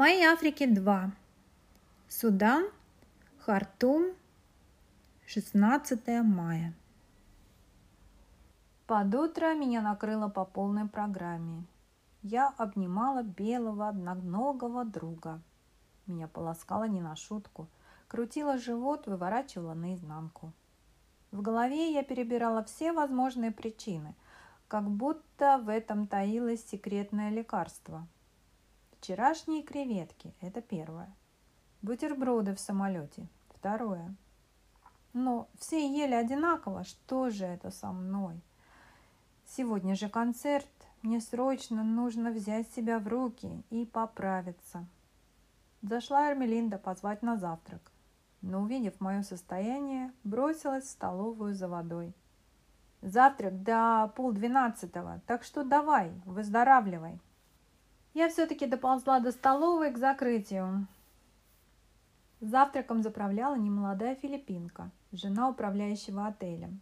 Моей Африке 2. Судан, Хартум, 16 мая. Под утро меня накрыло по полной программе. Я обнимала белого одноногого друга. Меня полоскало не на шутку. Крутила живот, выворачивала наизнанку. В голове я перебирала все возможные причины, как будто в этом таилось секретное лекарство – Вчерашние креветки – это первое. Бутерброды в самолете – второе. Но все ели одинаково, что же это со мной? Сегодня же концерт, мне срочно нужно взять себя в руки и поправиться. Зашла Эрмелинда позвать на завтрак, но, увидев мое состояние, бросилась в столовую за водой. Завтрак до полдвенадцатого, так что давай, выздоравливай. Я все-таки доползла до столовой к закрытию. Завтраком заправляла немолодая филиппинка, жена управляющего отелем.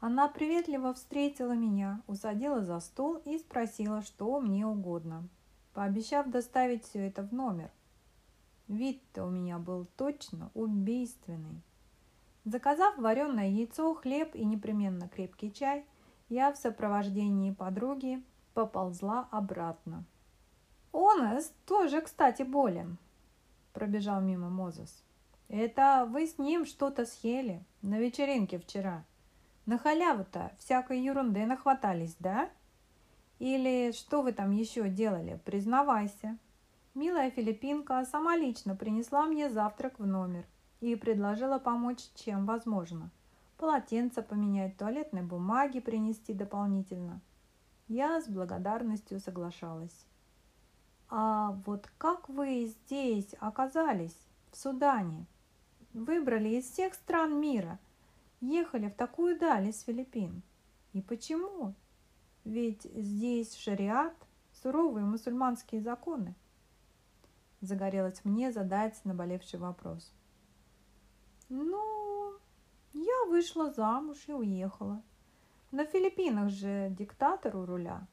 Она приветливо встретила меня, усадила за стол и спросила, что мне угодно, пообещав доставить все это в номер. Вид-то у меня был точно убийственный. Заказав вареное яйцо, хлеб и непременно крепкий чай, я в сопровождении подруги поползла обратно. «Онес тоже, кстати, болен», – пробежал мимо Мозес. «Это вы с ним что-то съели на вечеринке вчера. На халяву-то всякой ерунды нахватались, да? Или что вы там еще делали, признавайся». Милая филиппинка сама лично принесла мне завтрак в номер и предложила помочь, чем возможно. Полотенце поменять, туалетной бумаги принести дополнительно. Я с благодарностью соглашалась. А вот как вы здесь оказались, в Судане? Выбрали из всех стран мира, ехали в такую даль из Филиппин. И почему? Ведь здесь шариат, суровые мусульманские законы. Загорелось мне задать наболевший вопрос. Ну, я вышла замуж и уехала. На Филиппинах же диктатор у руля.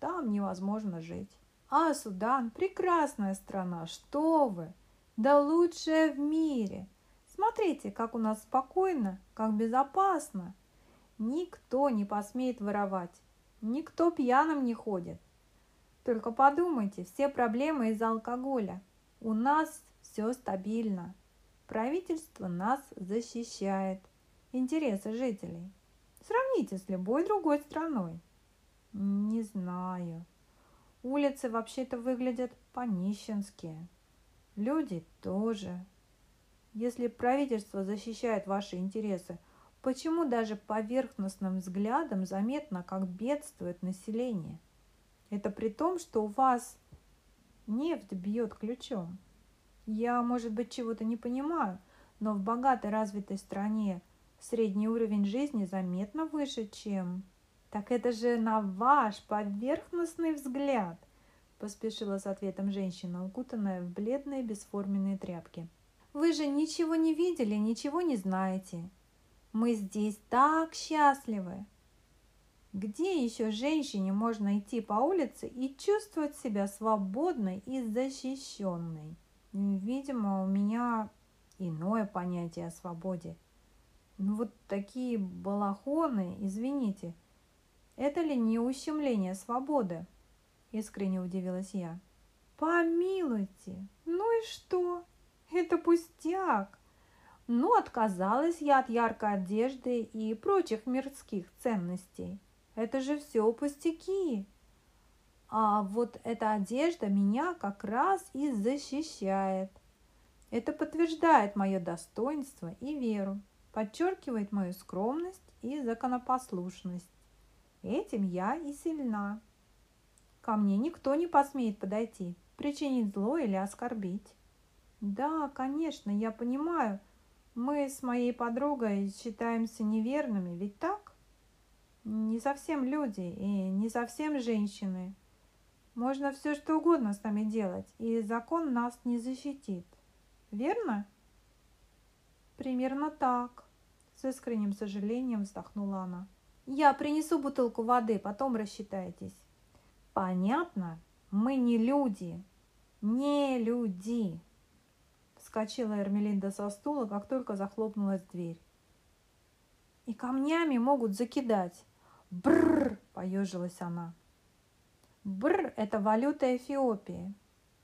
Там невозможно жить. А Судан – прекрасная страна, что вы! Да лучшая в мире! Смотрите, как у нас спокойно, как безопасно. Никто не посмеет воровать, никто пьяным не ходит. Только подумайте, все проблемы из-за алкоголя. У нас все стабильно. Правительство нас защищает. Интересы жителей. Сравните с любой другой страной. Не знаю. Улицы вообще-то выглядят по-нищенски. Люди тоже. Если правительство защищает ваши интересы, почему даже поверхностным взглядом заметно, как бедствует население? Это при том, что у вас нефть бьет ключом. Я, может быть, чего-то не понимаю, но в богатой развитой стране средний уровень жизни заметно выше, чем «Так это же на ваш поверхностный взгляд!» поспешила с ответом женщина, укутанная в бледные бесформенные тряпки. «Вы же ничего не видели, ничего не знаете. Мы здесь так счастливы!» Где еще женщине можно идти по улице и чувствовать себя свободной и защищенной? Видимо, у меня иное понятие о свободе. Ну вот такие балахоны, извините – это ли не ущемление свободы? Искренне удивилась я. Помилуйте, ну и что? Это пустяк. Ну, отказалась я от яркой одежды и прочих мирских ценностей. Это же все пустяки. А вот эта одежда меня как раз и защищает. Это подтверждает мое достоинство и веру, подчеркивает мою скромность и законопослушность. Этим я и сильна. Ко мне никто не посмеет подойти, причинить зло или оскорбить. Да, конечно, я понимаю, мы с моей подругой считаемся неверными, ведь так? Не совсем люди и не совсем женщины. Можно все что угодно с нами делать, и закон нас не защитит. Верно? Примерно так, с искренним сожалением вздохнула она. Я принесу бутылку воды, потом рассчитайтесь. Понятно? Мы не люди. Не люди! Вскочила Эрмелинда со стула, как только захлопнулась дверь. И камнями могут закидать. Бррр! Поежилась она. Бррр – это валюта Эфиопии.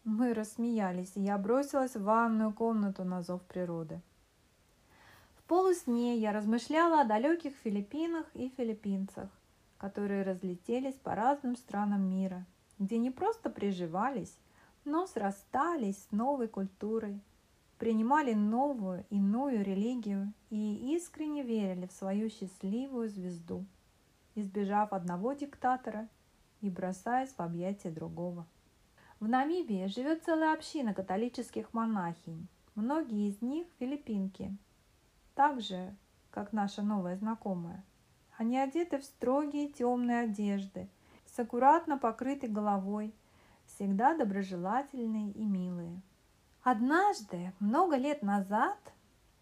Мы рассмеялись, и я бросилась в ванную комнату на зов природы. Полусне я размышляла о далеких Филиппинах и филиппинцах, которые разлетелись по разным странам мира, где не просто приживались, но срастались с новой культурой, принимали новую, иную религию и искренне верили в свою счастливую звезду, избежав одного диктатора и бросаясь в объятия другого. В Намибии живет целая община католических монахинь. Многие из них филиппинки, так же, как наша новая знакомая. Они одеты в строгие темные одежды, с аккуратно покрытой головой, всегда доброжелательные и милые. Однажды, много лет назад,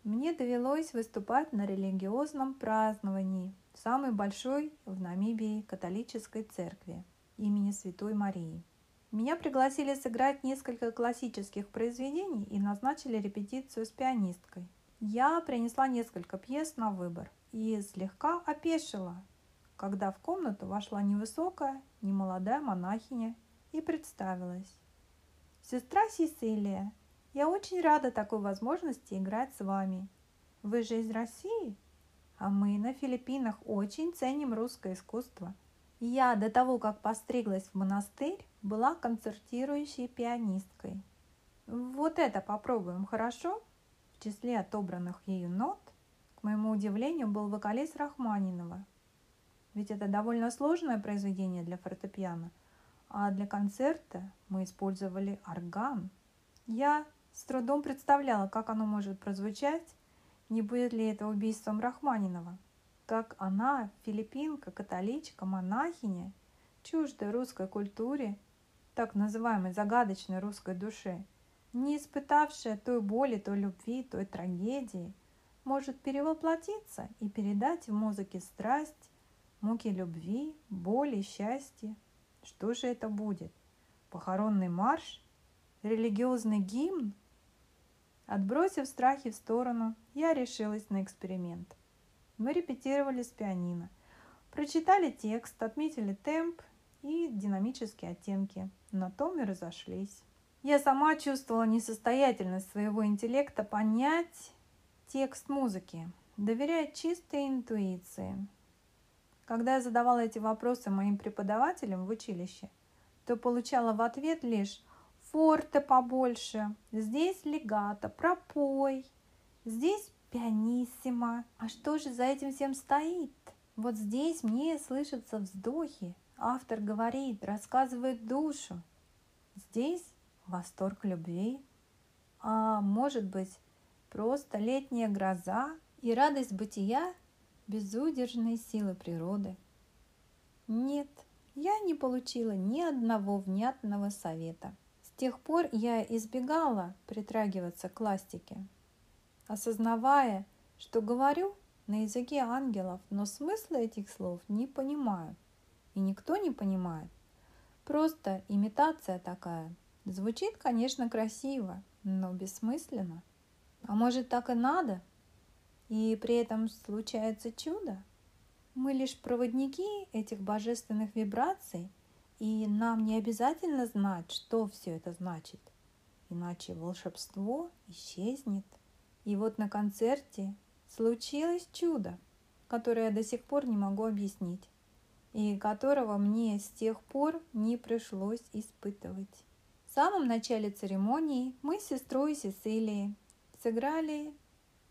мне довелось выступать на религиозном праздновании самой большой в Намибии католической церкви имени Святой Марии. Меня пригласили сыграть несколько классических произведений и назначили репетицию с пианисткой. Я принесла несколько пьес на выбор и слегка опешила, когда в комнату вошла невысокая, немолодая монахиня и представилась. «Сестра Сесилия, я очень рада такой возможности играть с вами. Вы же из России, а мы на Филиппинах очень ценим русское искусство – я до того, как постриглась в монастырь, была концертирующей пианисткой. Вот это попробуем, хорошо? В числе отобранных ею нот, к моему удивлению, был вокалист Рахманинова. Ведь это довольно сложное произведение для фортепиано, а для концерта мы использовали орган. Я с трудом представляла, как оно может прозвучать, не будет ли это убийством Рахманинова как она, филиппинка, католичка, монахиня, чуждая русской культуре, так называемой загадочной русской душе, не испытавшая той боли, той любви, той трагедии, может перевоплотиться и передать в музыке страсть, муки любви, боли, счастье. Что же это будет? Похоронный марш? Религиозный гимн? Отбросив страхи в сторону, я решилась на эксперимент. Мы репетировали с пианино. Прочитали текст, отметили темп и динамические оттенки. На том и разошлись. Я сама чувствовала несостоятельность своего интеллекта понять текст музыки, доверяя чистой интуиции. Когда я задавала эти вопросы моим преподавателям в училище, то получала в ответ лишь «форте побольше», «здесь легато», «пропой», «здесь Пианиссимо. А что же за этим всем стоит? Вот здесь мне слышатся вздохи. Автор говорит, рассказывает душу. Здесь восторг любви. А может быть, просто летняя гроза и радость бытия безудержной силы природы. Нет, я не получила ни одного внятного совета. С тех пор я избегала притрагиваться к классике, осознавая, что говорю на языке ангелов, но смысла этих слов не понимаю. И никто не понимает. Просто имитация такая. Звучит, конечно, красиво, но бессмысленно. А может, так и надо? И при этом случается чудо? Мы лишь проводники этих божественных вибраций, и нам не обязательно знать, что все это значит, иначе волшебство исчезнет. И вот на концерте случилось чудо, которое я до сих пор не могу объяснить и которого мне с тех пор не пришлось испытывать. В самом начале церемонии мы с сестрой Сесилией сыграли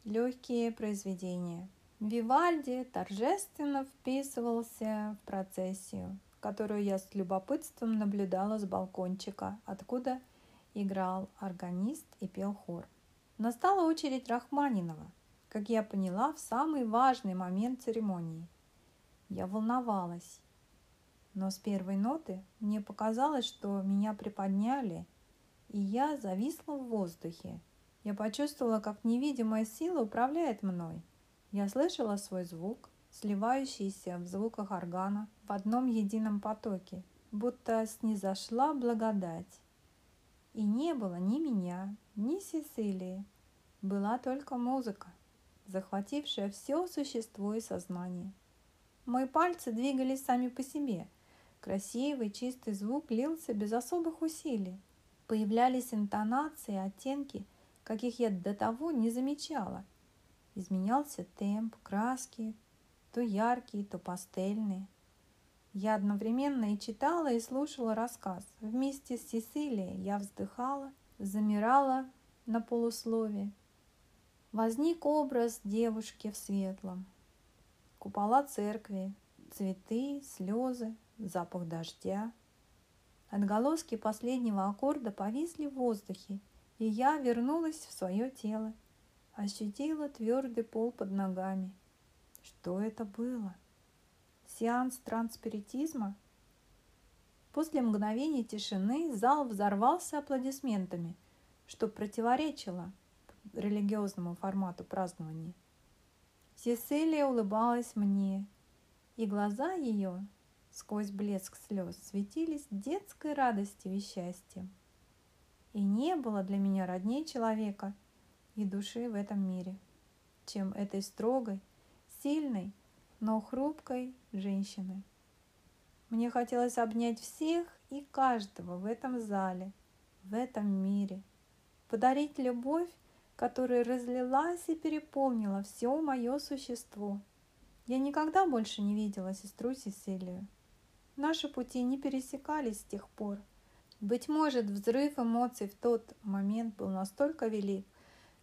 легкие произведения. Вивальди торжественно вписывался в процессию, которую я с любопытством наблюдала с балкончика, откуда играл органист и пел хор. Настала очередь Рахманинова, как я поняла, в самый важный момент церемонии. Я волновалась, но с первой ноты мне показалось, что меня приподняли, и я зависла в воздухе. Я почувствовала, как невидимая сила управляет мной. Я слышала свой звук, сливающийся в звуках органа в одном едином потоке, будто снизошла благодать. И не было ни меня, ни Сесилии. Была только музыка, захватившая все существо и сознание. Мои пальцы двигались сами по себе. Красивый, чистый звук лился без особых усилий. Появлялись интонации, оттенки, каких я до того не замечала. Изменялся темп, краски, то яркие, то пастельные. Я одновременно и читала, и слушала рассказ. Вместе с Сесилией я вздыхала, замирала на полуслове. Возник образ девушки в светлом, Купола церкви, цветы, слезы, запах дождя. Отголоски последнего аккорда повисли в воздухе, и я вернулась в свое тело, ощутила твердый пол под ногами. Что это было? Сеанс транспиритизма? После мгновения тишины зал взорвался аплодисментами, что противоречило религиозному формату празднования. Сесилия улыбалась мне, и глаза ее, сквозь блеск слез, светились детской радостью и счастьем. И не было для меня родней человека и души в этом мире, чем этой строгой, сильной, но хрупкой женщины. Мне хотелось обнять всех и каждого в этом зале, в этом мире, подарить любовь которая разлилась и переполнила все мое существо. Я никогда больше не видела сестру Сесилию. Наши пути не пересекались с тех пор. Быть может, взрыв эмоций в тот момент был настолько велик,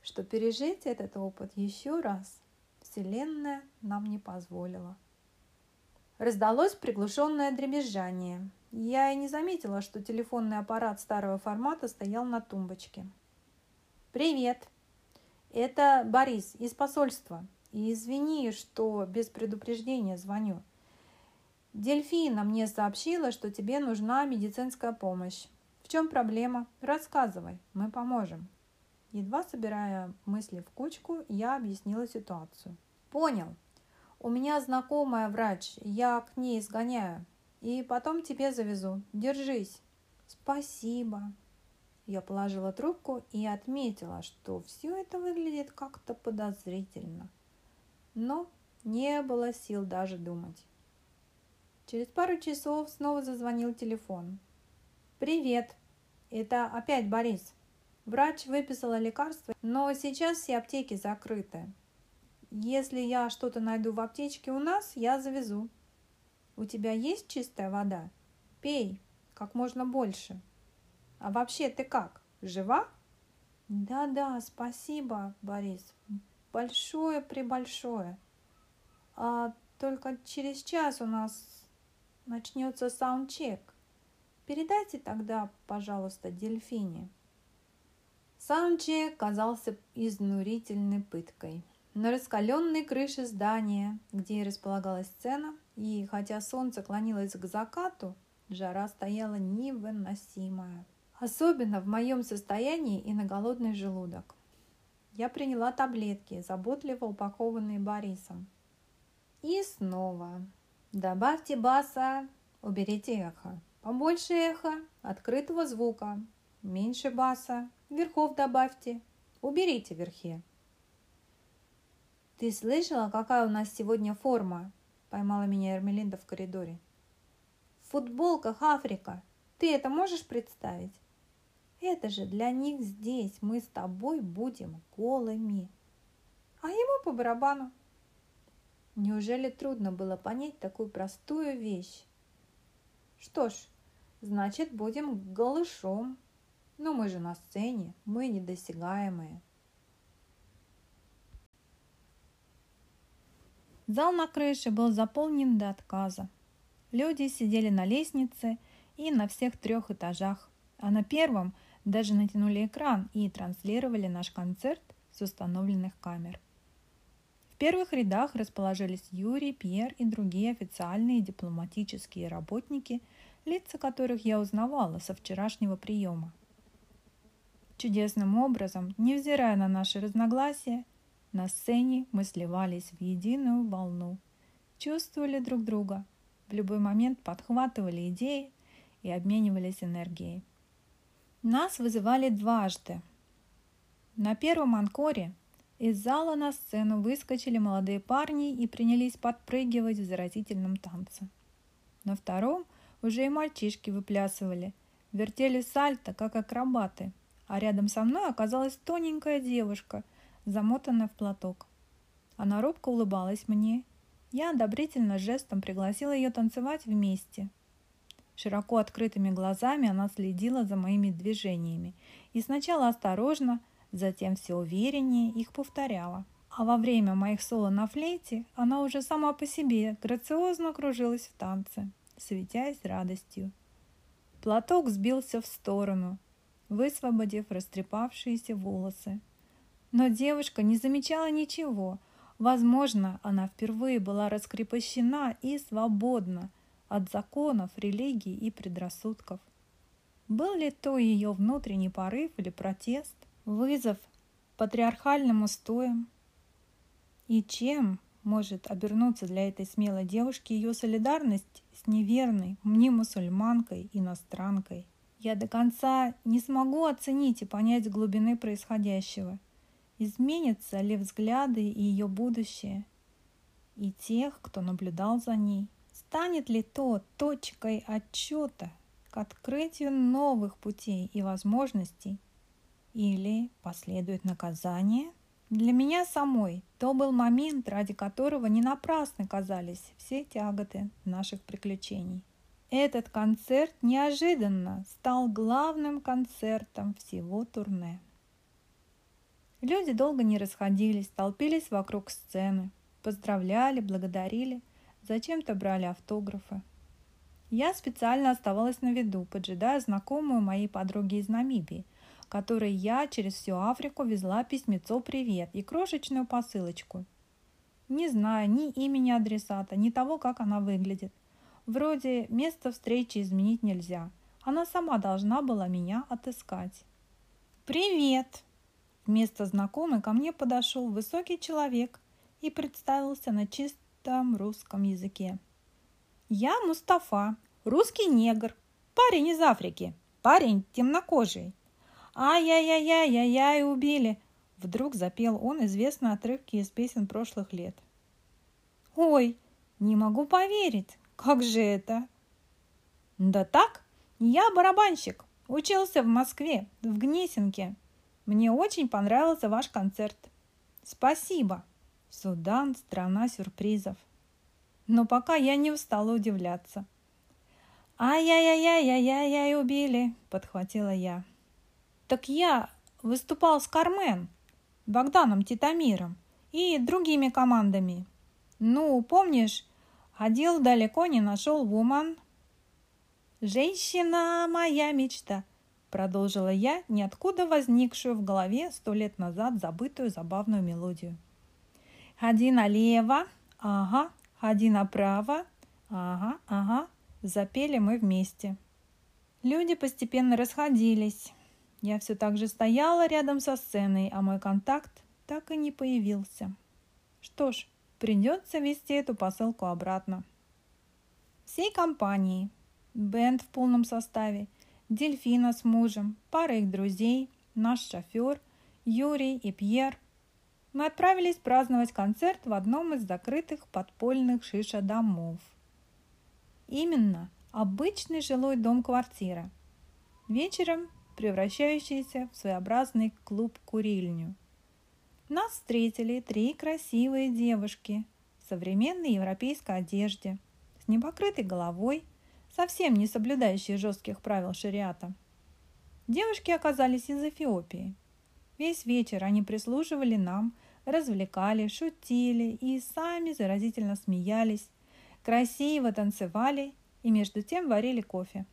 что пережить этот опыт еще раз Вселенная нам не позволила. Раздалось приглушенное дребезжание. Я и не заметила, что телефонный аппарат старого формата стоял на тумбочке. «Привет!» Это Борис из посольства. И извини, что без предупреждения звоню. Дельфина мне сообщила, что тебе нужна медицинская помощь. В чем проблема? Рассказывай, мы поможем. Едва собирая мысли в кучку, я объяснила ситуацию. Понял. У меня знакомая врач, я к ней сгоняю. И потом тебе завезу. Держись. Спасибо. Я положила трубку и отметила, что все это выглядит как-то подозрительно. Но не было сил даже думать. Через пару часов снова зазвонил телефон. «Привет! Это опять Борис. Врач выписала лекарства, но сейчас все аптеки закрыты. Если я что-то найду в аптечке у нас, я завезу. У тебя есть чистая вода? Пей как можно больше». А вообще ты как? Жива? Да-да, спасибо, Борис. Большое прибольшое. А только через час у нас начнется саундчек. Передайте тогда, пожалуйста, Дельфине. Саундчек казался изнурительной пыткой. На раскаленной крыше здания, где располагалась сцена, и хотя солнце клонилось к закату, жара стояла невыносимая. Особенно в моем состоянии и на голодный желудок. Я приняла таблетки, заботливо упакованные Борисом. И снова. Добавьте баса, уберите эхо. Побольше эха, открытого звука. Меньше баса, верхов добавьте. Уберите верхи. «Ты слышала, какая у нас сегодня форма?» Поймала меня Эрмелинда в коридоре. «В футболках Африка. Ты это можешь представить?» Это же для них здесь мы с тобой будем голыми. А ему по барабану. Неужели трудно было понять такую простую вещь? Что ж, значит, будем голышом. Но мы же на сцене, мы недосягаемые. Зал на крыше был заполнен до отказа. Люди сидели на лестнице и на всех трех этажах, а на первом – даже натянули экран и транслировали наш концерт с установленных камер. В первых рядах расположились Юрий, Пьер и другие официальные дипломатические работники, лица которых я узнавала со вчерашнего приема. Чудесным образом, невзирая на наши разногласия, на сцене мы сливались в единую волну, чувствовали друг друга, в любой момент подхватывали идеи и обменивались энергией. Нас вызывали дважды. На первом анкоре из зала на сцену выскочили молодые парни и принялись подпрыгивать в заразительном танце. На втором уже и мальчишки выплясывали, вертели сальто, как акробаты, а рядом со мной оказалась тоненькая девушка, замотанная в платок. Она робко улыбалась мне. Я одобрительно жестом пригласила ее танцевать вместе. Широко открытыми глазами она следила за моими движениями и сначала осторожно, затем все увереннее их повторяла. А во время моих соло на флейте она уже сама по себе грациозно кружилась в танце, светясь радостью. Платок сбился в сторону, высвободив растрепавшиеся волосы. Но девушка не замечала ничего. Возможно, она впервые была раскрепощена и свободна от законов, религии и предрассудков. Был ли то ее внутренний порыв или протест? Вызов патриархальным устоям. И чем может обернуться для этой смелой девушки ее солидарность с неверной мне мусульманкой, иностранкой? Я до конца не смогу оценить и понять глубины происходящего. Изменятся ли взгляды и ее будущее, и тех, кто наблюдал за ней? Станет ли то точкой отчета к открытию новых путей и возможностей, или последует наказание? Для меня самой то был момент, ради которого не напрасно казались все тяготы наших приключений. Этот концерт неожиданно стал главным концертом всего турне. Люди долго не расходились, толпились вокруг сцены, поздравляли, благодарили, зачем-то брали автографы. Я специально оставалась на виду, поджидая знакомую моей подруги из Намибии – которой я через всю Африку везла письмецо «Привет» и крошечную посылочку. Не знаю ни имени адресата, ни того, как она выглядит. Вроде место встречи изменить нельзя. Она сама должна была меня отыскать. «Привет!» Вместо знакомой ко мне подошел высокий человек и представился на чистом русском языке. «Я Мустафа, русский негр, парень из Африки, парень темнокожий. «Ай-яй-яй-яй-яй-яй, убили!» Вдруг запел он известные отрывки из песен прошлых лет. «Ой, не могу поверить! Как же это?» «Да так, я барабанщик, учился в Москве, в Гнесинке. Мне очень понравился ваш концерт. Спасибо!» Судан – страна сюрпризов. Но пока я не устала удивляться. «Ай-яй-яй-яй-яй-яй, убили!» – подхватила я. Так я выступал с Кармен, Богданом Титамиром и другими командами. Ну, помнишь, ходил далеко, не нашел Вуман. «Женщина моя мечта», — продолжила я, ниоткуда возникшую в голове сто лет назад забытую забавную мелодию. «Ходи налево, ага, ходи направо, ага, ага», — запели мы вместе. Люди постепенно расходились. Я все так же стояла рядом со сценой, а мой контакт так и не появился. Что ж, придется вести эту посылку обратно. Всей компании, бенд в полном составе, Дельфина с мужем, пара их друзей, наш шофер, Юрий и Пьер. Мы отправились праздновать концерт в одном из закрытых подпольных шиша-домов. Именно обычный жилой дом-квартира. Вечером превращающийся в своеобразный клуб-курильню. Нас встретили три красивые девушки в современной европейской одежде, с непокрытой головой, совсем не соблюдающие жестких правил шариата. Девушки оказались из Эфиопии. Весь вечер они прислуживали нам, развлекали, шутили и сами заразительно смеялись, красиво танцевали и между тем варили кофе.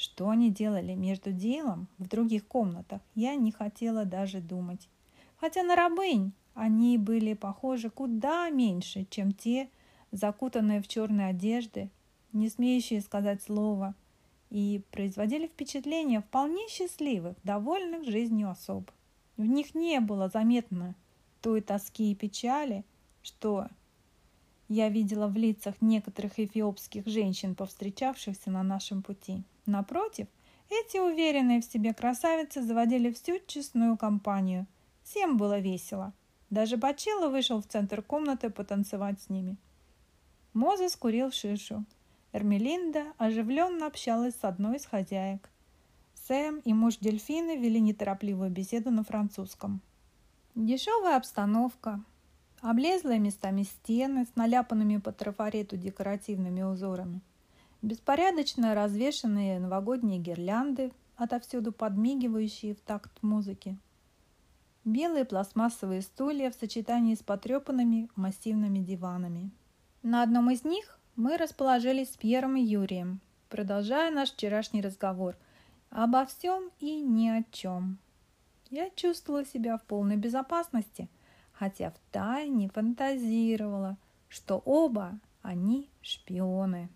Что они делали между делом в других комнатах, я не хотела даже думать. Хотя на рабынь они были похожи куда меньше, чем те, закутанные в черные одежды, не смеющие сказать слово, и производили впечатление вполне счастливых, довольных жизнью особ. В них не было заметно той тоски и печали, что я видела в лицах некоторых эфиопских женщин, повстречавшихся на нашем пути. Напротив, Эти уверенные в себе красавицы заводили всю честную компанию. Всем было весело. Даже Бачилла вышел в центр комнаты потанцевать с ними. Мозес курил шишу. Эрмелинда оживленно общалась с одной из хозяек. Сэм и муж дельфины вели неторопливую беседу на французском. Дешевая обстановка, облезлые местами стены с наляпанными по трафарету декоративными узорами, беспорядочно развешанные новогодние гирлянды, отовсюду подмигивающие в такт музыки, белые пластмассовые стулья в сочетании с потрепанными массивными диванами. На одном из них мы расположились с Пьером и Юрием, продолжая наш вчерашний разговор – Обо всем и ни о чем. Я чувствовала себя в полной безопасности, хотя втайне фантазировала, что оба они шпионы.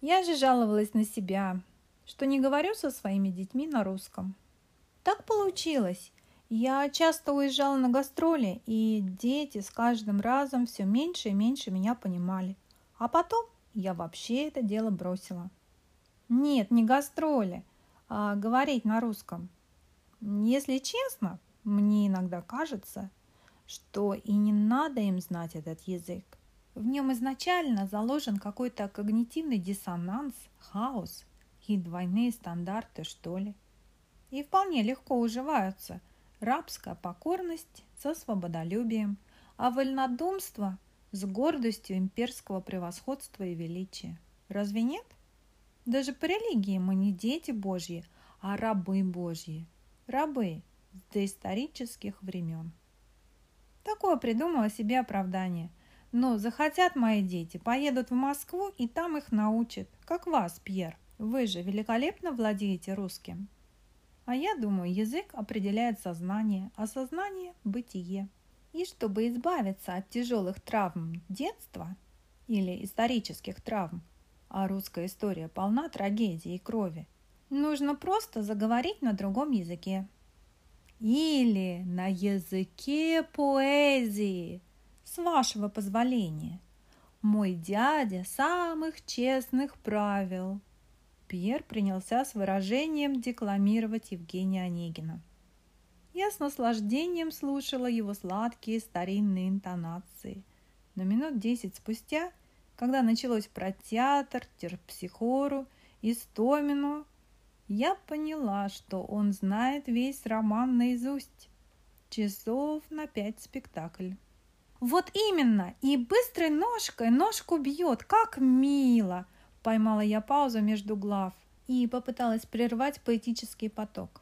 Я же жаловалась на себя, что не говорю со своими детьми на русском. Так получилось. Я часто уезжала на гастроли, и дети с каждым разом все меньше и меньше меня понимали. А потом я вообще это дело бросила. Нет, не гастроли – а, говорить на русском. Если честно, мне иногда кажется, что и не надо им знать этот язык. В нем изначально заложен какой-то когнитивный диссонанс, хаос и двойные стандарты, что ли. И вполне легко уживаются рабская покорность со свободолюбием, а вольнодумство с гордостью имперского превосходства и величия. Разве нет? Даже по религии мы не дети Божьи, а рабы Божьи. Рабы с доисторических времен. Такое придумала себе оправдание. Но захотят мои дети, поедут в Москву и там их научат, как вас, Пьер. Вы же великолепно владеете русским. А я думаю, язык определяет сознание, а сознание – бытие. И чтобы избавиться от тяжелых травм детства или исторических травм, а русская история полна трагедии и крови. Нужно просто заговорить на другом языке. Или на языке поэзии, с вашего позволения. Мой дядя самых честных правил. Пьер принялся с выражением декламировать Евгения Онегина. Я с наслаждением слушала его сладкие старинные интонации. Но минут десять спустя – когда началось про театр, терпсихору, Истомину, я поняла, что он знает весь роман наизусть. Часов на пять спектакль. Вот именно, и быстрой ножкой ножку бьет, как мило. Поймала я паузу между глав и попыталась прервать поэтический поток.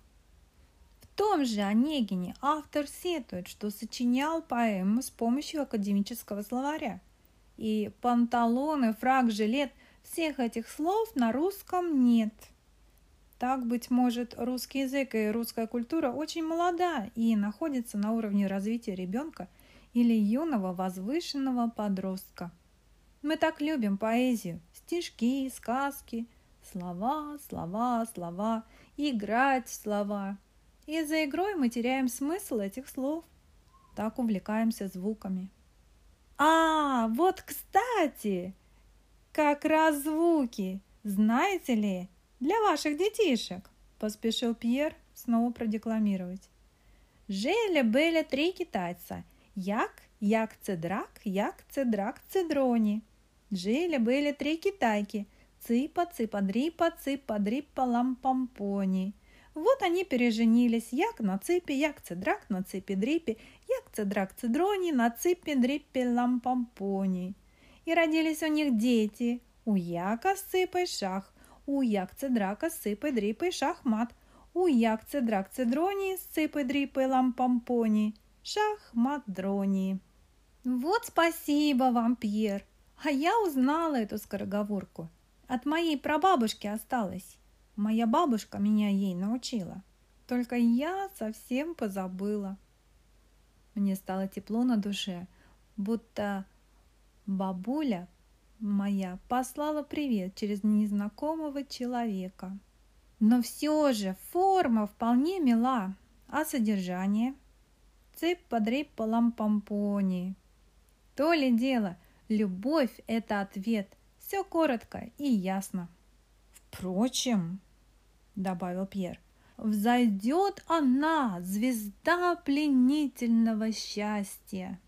В том же Онегине автор сетует, что сочинял поэму с помощью академического словаря – и панталоны, фраг, жилет. Всех этих слов на русском нет. Так, быть может, русский язык и русская культура очень молода и находится на уровне развития ребенка или юного возвышенного подростка. Мы так любим поэзию, стишки, сказки, слова, слова, слова, играть в слова. И за игрой мы теряем смысл этих слов. Так увлекаемся звуками. А, вот кстати, как раз звуки, знаете ли, для ваших детишек, поспешил Пьер снова продекламировать. Жили-были три китайца. Як, як цедрак, як цедрак цедрони. Жили-были три китайки. Цыпа, цыпа, дрипа, цыпа, дрипа, лампампони. Вот они переженились, як на ципе, як цедрак на ципе дрипе, як цедрак цедрони на ципе дрипе лампампони. И родились у них дети, у яка с ципой шах, у як цедрака с ципой дрипой шахмат, у як цедрак цедрони с ципой дрипой лампампони, шахмат дрони. Вот спасибо вам, Пьер, а я узнала эту скороговорку. От моей прабабушки осталось. Моя бабушка меня ей научила. Только я совсем позабыла. Мне стало тепло на душе, будто бабуля моя послала привет через незнакомого человека. Но все же форма вполне мила, а содержание? Цып подреп по лампампони. То ли дело, любовь – это ответ. Все коротко и ясно. Впрочем, добавил Пьер. Взойдет она, звезда пленительного счастья.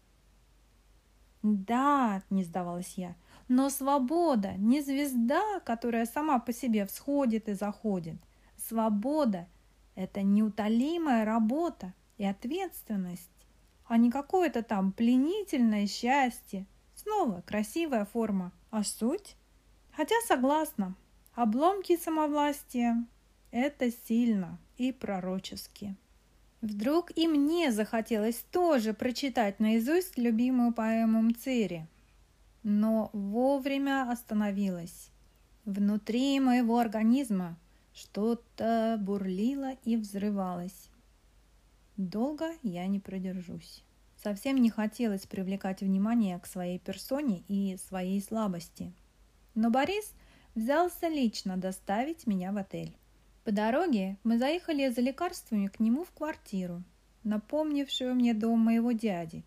Да, не сдавалась я, но свобода не звезда, которая сама по себе всходит и заходит. Свобода – это неутолимая работа и ответственность, а не какое-то там пленительное счастье. Снова красивая форма, а суть? Хотя согласна, обломки самовластия – это сильно и пророчески. Вдруг и мне захотелось тоже прочитать наизусть любимую поэму Мцири, но вовремя остановилась. Внутри моего организма что-то бурлило и взрывалось. Долго я не продержусь. Совсем не хотелось привлекать внимание к своей персоне и своей слабости. Но Борис взялся лично доставить меня в отель. По дороге мы заехали за лекарствами к нему в квартиру, напомнившую мне дом моего дяди.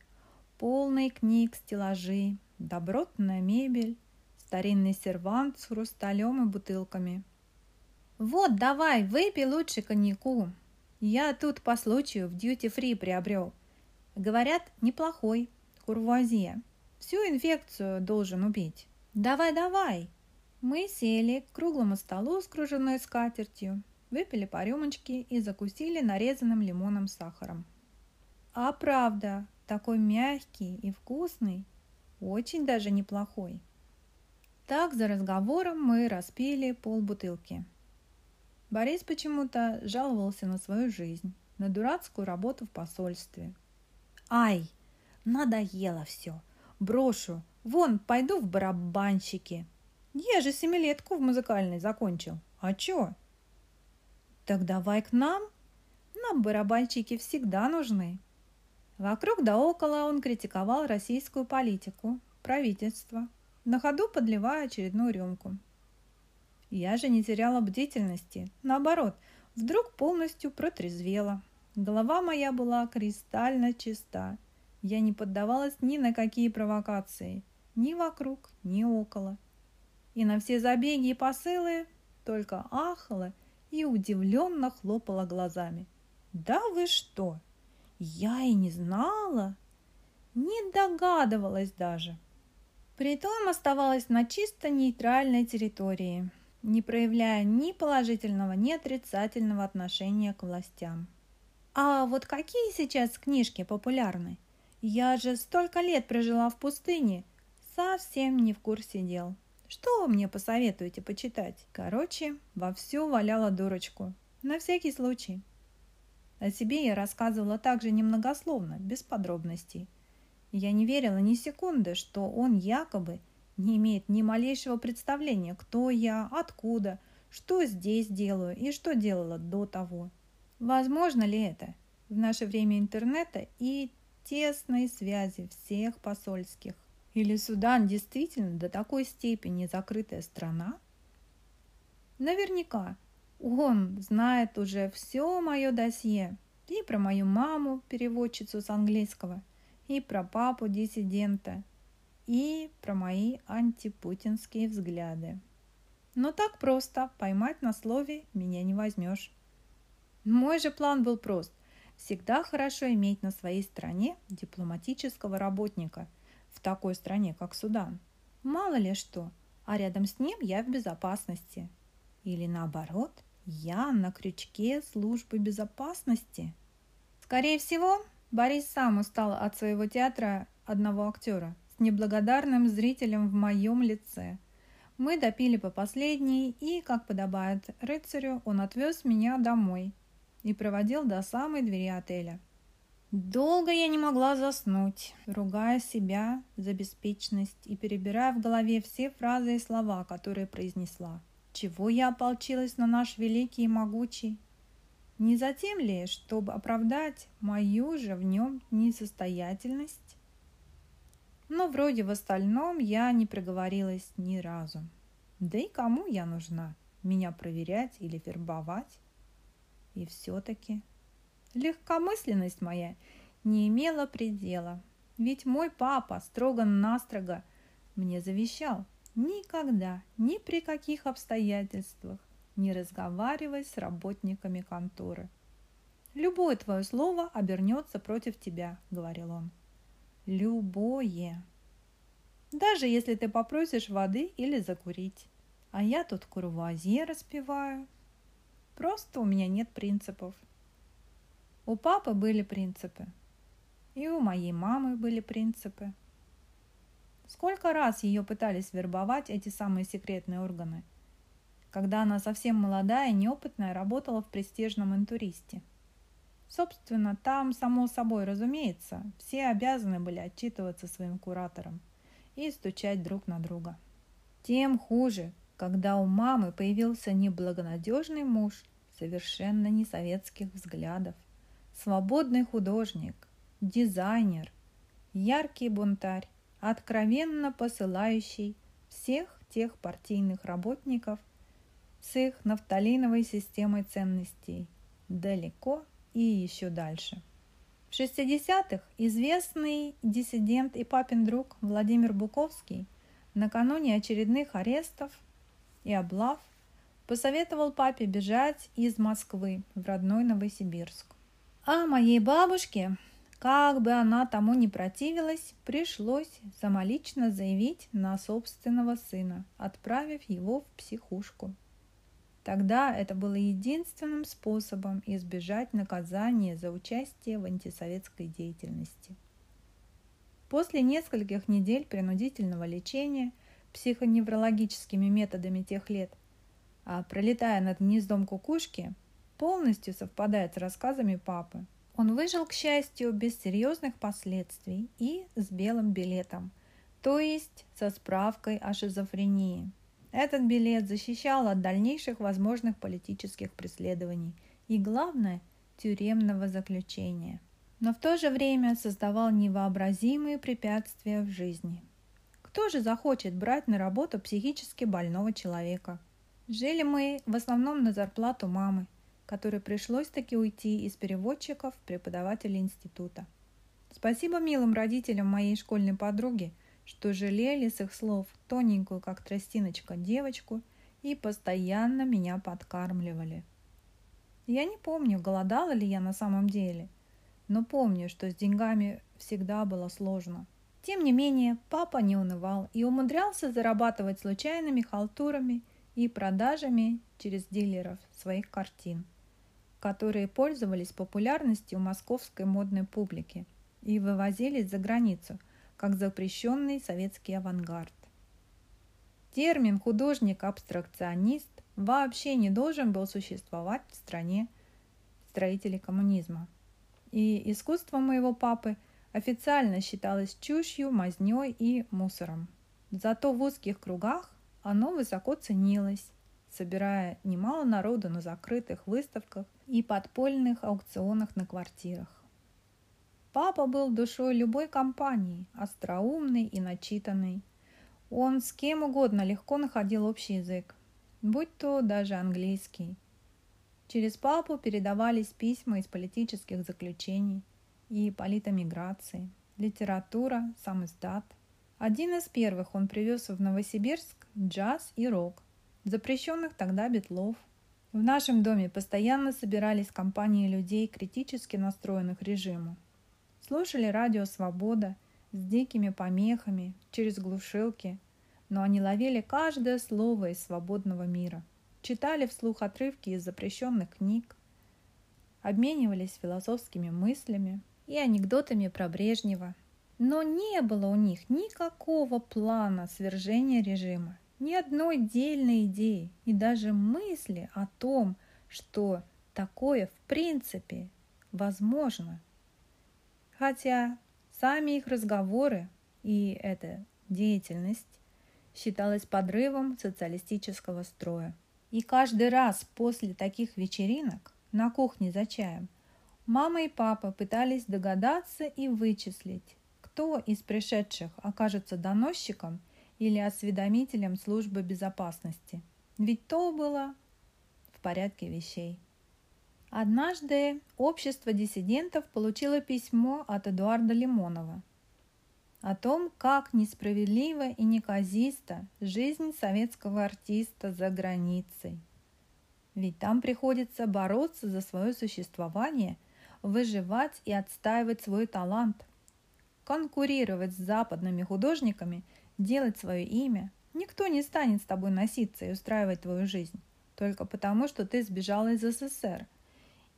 Полный книг, стеллажи, добротная мебель, старинный сервант с хрусталем и бутылками. «Вот, давай, выпей лучше коньяку. Я тут по случаю в дьюти-фри приобрел. Говорят, неплохой, курвуазье. Всю инфекцию должен убить. Давай, давай!» Мы сели к круглому столу с кружевной скатертью, выпили по рюмочке и закусили нарезанным лимоном с сахаром. А правда, такой мягкий и вкусный, очень даже неплохой. Так за разговором мы распили полбутылки. Борис почему-то жаловался на свою жизнь, на дурацкую работу в посольстве. «Ай, надоело все. Брошу. Вон, пойду в барабанщики», я же семилетку в музыкальной закончил. А чё? Так давай к нам. Нам барабанщики всегда нужны. Вокруг да около он критиковал российскую политику, правительство, на ходу подливая очередную рюмку. Я же не теряла бдительности. Наоборот, вдруг полностью протрезвела. Голова моя была кристально чиста. Я не поддавалась ни на какие провокации, ни вокруг, ни около и на все забеги и посылы только ахала и удивленно хлопала глазами. «Да вы что? Я и не знала, не догадывалась даже». Притом оставалась на чисто нейтральной территории, не проявляя ни положительного, ни отрицательного отношения к властям. А вот какие сейчас книжки популярны? Я же столько лет прожила в пустыне, совсем не в курсе дел. Что вы мне посоветуете почитать? Короче, вовсю валяла дурочку. На всякий случай. О себе я рассказывала также немногословно, без подробностей. Я не верила ни секунды, что он якобы не имеет ни малейшего представления, кто я, откуда, что здесь делаю и что делала до того. Возможно ли это в наше время интернета и тесной связи всех посольских? Или Судан действительно до такой степени закрытая страна? Наверняка он знает уже все мое досье и про мою маму, переводчицу с английского, и про папу диссидента, и про мои антипутинские взгляды. Но так просто поймать на слове меня не возьмешь. Мой же план был прост. Всегда хорошо иметь на своей стороне дипломатического работника – в такой стране, как Судан. Мало ли что, а рядом с ним я в безопасности. Или наоборот, я на крючке службы безопасности. Скорее всего, Борис сам устал от своего театра одного актера с неблагодарным зрителем в моем лице. Мы допили по последней, и, как подобает рыцарю, он отвез меня домой и проводил до самой двери отеля. Долго я не могла заснуть, ругая себя за беспечность и перебирая в голове все фразы и слова, которые произнесла. Чего я ополчилась на наш великий и могучий? Не затем ли, чтобы оправдать мою же в нем несостоятельность? Но вроде в остальном я не проговорилась ни разу. Да и кому я нужна? Меня проверять или вербовать? И все-таки Легкомысленность моя не имела предела, ведь мой папа строго-настрого мне завещал никогда, ни при каких обстоятельствах не разговаривай с работниками конторы. Любое твое слово обернется против тебя, говорил он. Любое. Даже если ты попросишь воды или закурить. А я тут курвуазье распеваю. Просто у меня нет принципов. У папы были принципы. И у моей мамы были принципы. Сколько раз ее пытались вербовать эти самые секретные органы, когда она совсем молодая и неопытная работала в престижном интуристе. Собственно, там, само собой разумеется, все обязаны были отчитываться своим кураторам и стучать друг на друга. Тем хуже, когда у мамы появился неблагонадежный муж, совершенно не советских взглядов, свободный художник, дизайнер, яркий бунтарь, откровенно посылающий всех тех партийных работников с их нафталиновой системой ценностей далеко и еще дальше. В 60-х известный диссидент и папин друг Владимир Буковский накануне очередных арестов и облав посоветовал папе бежать из Москвы в родной Новосибирск. А моей бабушке как бы она тому не противилась, пришлось самолично заявить на собственного сына, отправив его в психушку. Тогда это было единственным способом избежать наказания за участие в антисоветской деятельности. После нескольких недель принудительного лечения психоневрологическими методами тех лет, а пролетая над гнездом кукушки, полностью совпадает с рассказами папы – он выжил, к счастью, без серьезных последствий и с белым билетом, то есть со справкой о шизофрении. Этот билет защищал от дальнейших возможных политических преследований и, главное, тюремного заключения. Но в то же время создавал невообразимые препятствия в жизни. Кто же захочет брать на работу психически больного человека? Жили мы в основном на зарплату мамы – которой пришлось таки уйти из переводчиков преподавателей института. Спасибо милым родителям моей школьной подруги, что жалели с их слов тоненькую, как тростиночка, девочку и постоянно меня подкармливали. Я не помню, голодала ли я на самом деле, но помню, что с деньгами всегда было сложно. Тем не менее, папа не унывал и умудрялся зарабатывать случайными халтурами и продажами через дилеров своих картин которые пользовались популярностью московской модной публики и вывозились за границу, как запрещенный советский авангард. Термин «художник-абстракционист» вообще не должен был существовать в стране строителей коммунизма. И искусство моего папы официально считалось чушью, мазнёй и мусором. Зато в узких кругах оно высоко ценилось собирая немало народу на закрытых выставках и подпольных аукционах на квартирах. Папа был душой любой компании, остроумный и начитанный. Он с кем угодно легко находил общий язык, будь то даже английский. Через папу передавались письма из политических заключений и политэмиграции, литература, сам издат. Один из первых он привез в Новосибирск джаз и рок, запрещенных тогда битлов. В нашем доме постоянно собирались компании людей, критически настроенных режиму. Слушали радио «Свобода» с дикими помехами, через глушилки, но они ловили каждое слово из свободного мира, читали вслух отрывки из запрещенных книг, обменивались философскими мыслями и анекдотами про Брежнева. Но не было у них никакого плана свержения режима ни одной дельной идеи и даже мысли о том, что такое в принципе возможно. Хотя сами их разговоры и эта деятельность считалась подрывом социалистического строя. И каждый раз после таких вечеринок на кухне за чаем мама и папа пытались догадаться и вычислить, кто из пришедших окажется доносчиком или осведомителем службы безопасности. Ведь то было в порядке вещей. Однажды общество диссидентов получило письмо от Эдуарда Лимонова о том, как несправедлива и неказиста жизнь советского артиста за границей. Ведь там приходится бороться за свое существование, выживать и отстаивать свой талант. Конкурировать с западными художниками, делать свое имя. Никто не станет с тобой носиться и устраивать твою жизнь, только потому, что ты сбежала из СССР.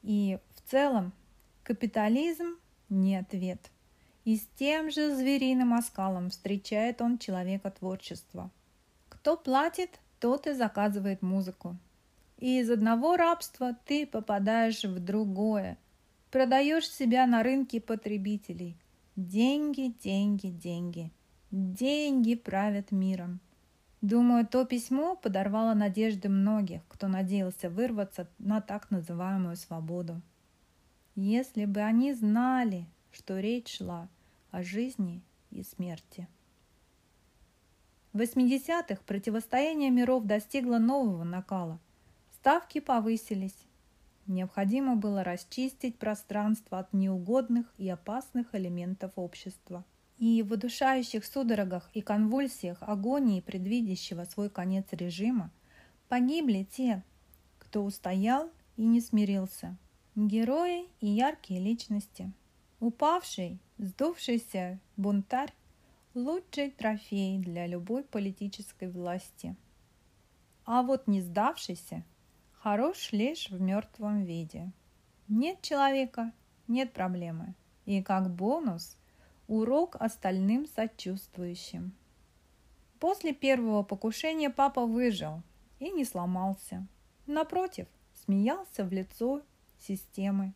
И в целом капитализм не ответ. И с тем же звериным оскалом встречает он человека творчества. Кто платит, тот и заказывает музыку. И из одного рабства ты попадаешь в другое. Продаешь себя на рынке потребителей. Деньги, деньги, деньги. Деньги правят миром. Думаю, то письмо подорвало надежды многих, кто надеялся вырваться на так называемую свободу. Если бы они знали, что речь шла о жизни и смерти. В 80-х противостояние миров достигло нового накала – Ставки повысились. Необходимо было расчистить пространство от неугодных и опасных элементов общества. И в удушающих судорогах и конвульсиях агонии предвидящего свой конец режима погибли те, кто устоял и не смирился. Герои и яркие личности. Упавший, сдувшийся бунтарь – лучший трофей для любой политической власти. А вот не сдавшийся – хорош лишь в мертвом виде. Нет человека, нет проблемы. И как бонус – урок остальным сочувствующим. После первого покушения папа выжил и не сломался. Напротив, смеялся в лицо системы.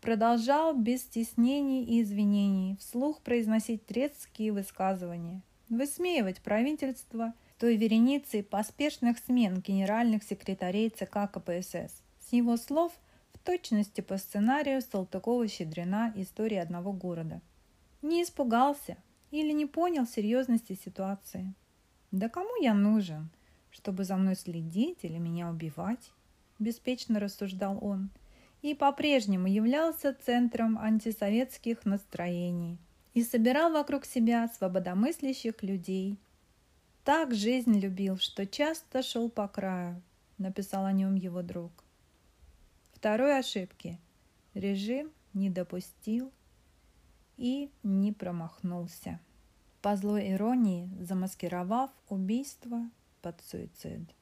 Продолжал без стеснений и извинений вслух произносить трецкие высказывания, высмеивать правительство – той вереницей поспешных смен генеральных секретарей ЦК КПСС. С его слов в точности по сценарию Салтыкова-Щедрина «История одного города». Не испугался или не понял серьезности ситуации. Да кому я нужен, чтобы за мной следить или меня убивать? Беспечно рассуждал он и по-прежнему являлся центром антисоветских настроений и собирал вокруг себя свободомыслящих людей, так жизнь любил, что часто шел по краю, написал о нем его друг. Второй ошибки режим не допустил и не промахнулся. По злой иронии замаскировав убийство под суицид.